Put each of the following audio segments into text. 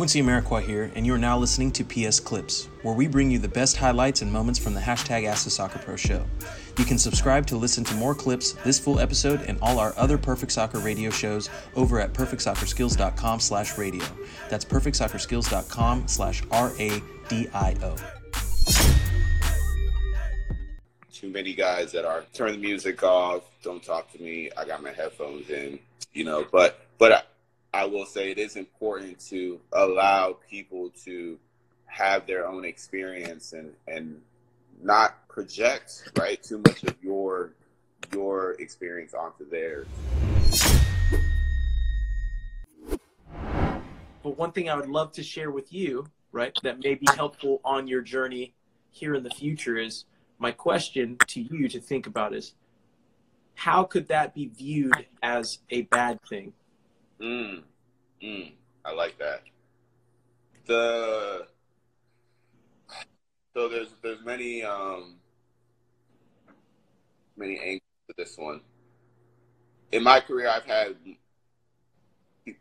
Quincy Amarikwa here, and you are now listening to PS Clips, where we bring you the best highlights and moments from the hashtag Ask the Soccer Pro show. You can subscribe to listen to more clips, this full episode, and all our other Perfect Soccer radio shows over at perfectsoccerskills.com slash radio. That's perfectsoccerskills.com slash R-A-D-I-O. Too many guys that are turn the music off, don't talk to me, I got my headphones in, you know, but, but I, I will say it is important to allow people to have their own experience and, and not project right too much of your your experience onto theirs. But one thing I would love to share with you, right, that may be helpful on your journey here in the future is my question to you to think about is how could that be viewed as a bad thing? Mm, mm, I like that. The so there's there's many um many angles to this one. In my career, I've had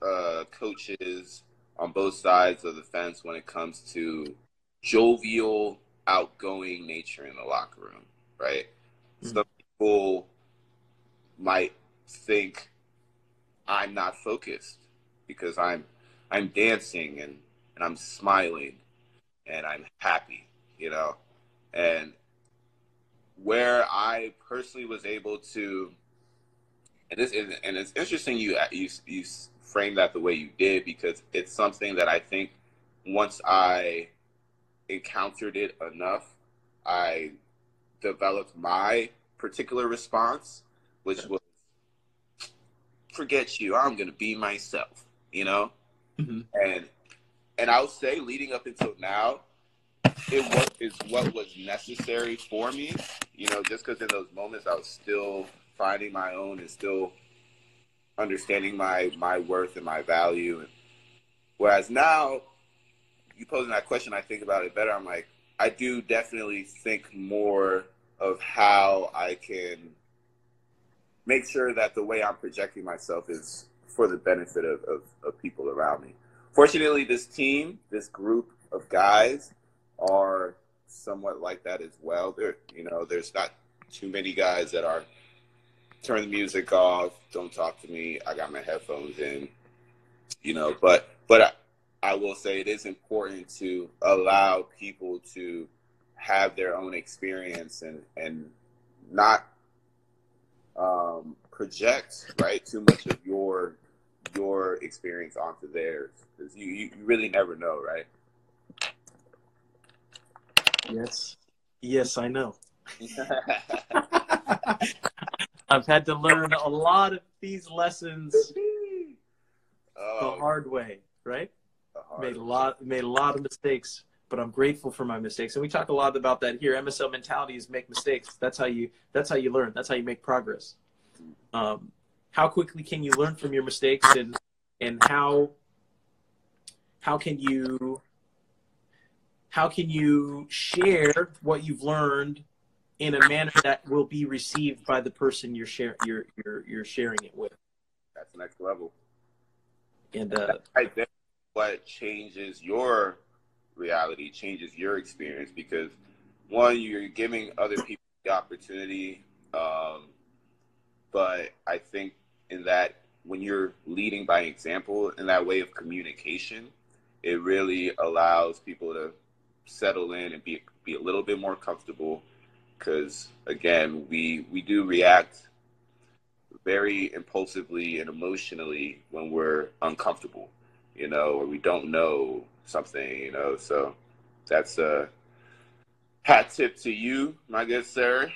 uh, coaches on both sides of the fence when it comes to jovial, outgoing nature in the locker room. Right? Mm-hmm. Some people might think I'm not focused because I'm I'm dancing and, and I'm smiling and I'm happy, you know. And where I personally was able to and this is and it's interesting you you you frame that the way you did because it's something that I think once I encountered it enough, I developed my particular response, which was forget you. I'm gonna be myself, you know. Mm-hmm. And and I'll say, leading up until now, it was is what was necessary for me. You know, just because in those moments I was still finding my own and still understanding my my worth and my value. And whereas now, you posing that question, I think about it better. I'm like, I do definitely think more of how I can make sure that the way I'm projecting myself is for the benefit of, of, of people around me. Fortunately, this team, this group of guys, are somewhat like that as well. There, you know, there's not too many guys that are turn the music off, don't talk to me. I got my headphones in, you know. But but I, I will say it is important to allow people to have their own experience and and not um, project right too much of your your experience onto theirs because you, you really never know, right? Yes. Yes, I know. I've had to learn a lot of these lessons oh, the hard way, right? Hard made a lot made a lot of mistakes, but I'm grateful for my mistakes. And we talk a lot about that here. MSL mentality is make mistakes. That's how you that's how you learn. That's how you make progress. Um, how quickly can you learn from your mistakes and and how how can you how can you share what you've learned in a manner that will be received by the person you're share you're you're you're sharing it with? That's the next level. And uh I think what changes your reality changes your experience because one you're giving other people the opportunity um, but i think in that when you're leading by example in that way of communication it really allows people to settle in and be be a little bit more comfortable. Because again we we do react very impulsively and emotionally when we're uncomfortable you know or we don't know something you know so that's a hat tip to you my good sir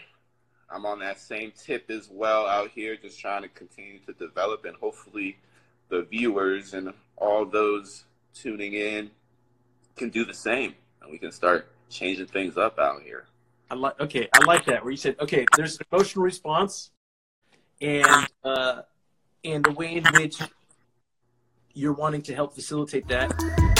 i'm on that same tip as well out here just trying to continue to develop and hopefully the viewers and all those tuning in can do the same and we can start changing things up out here. I like okay, I like that where you said okay, there's emotional response, and uh, and the way in which you're wanting to help facilitate that.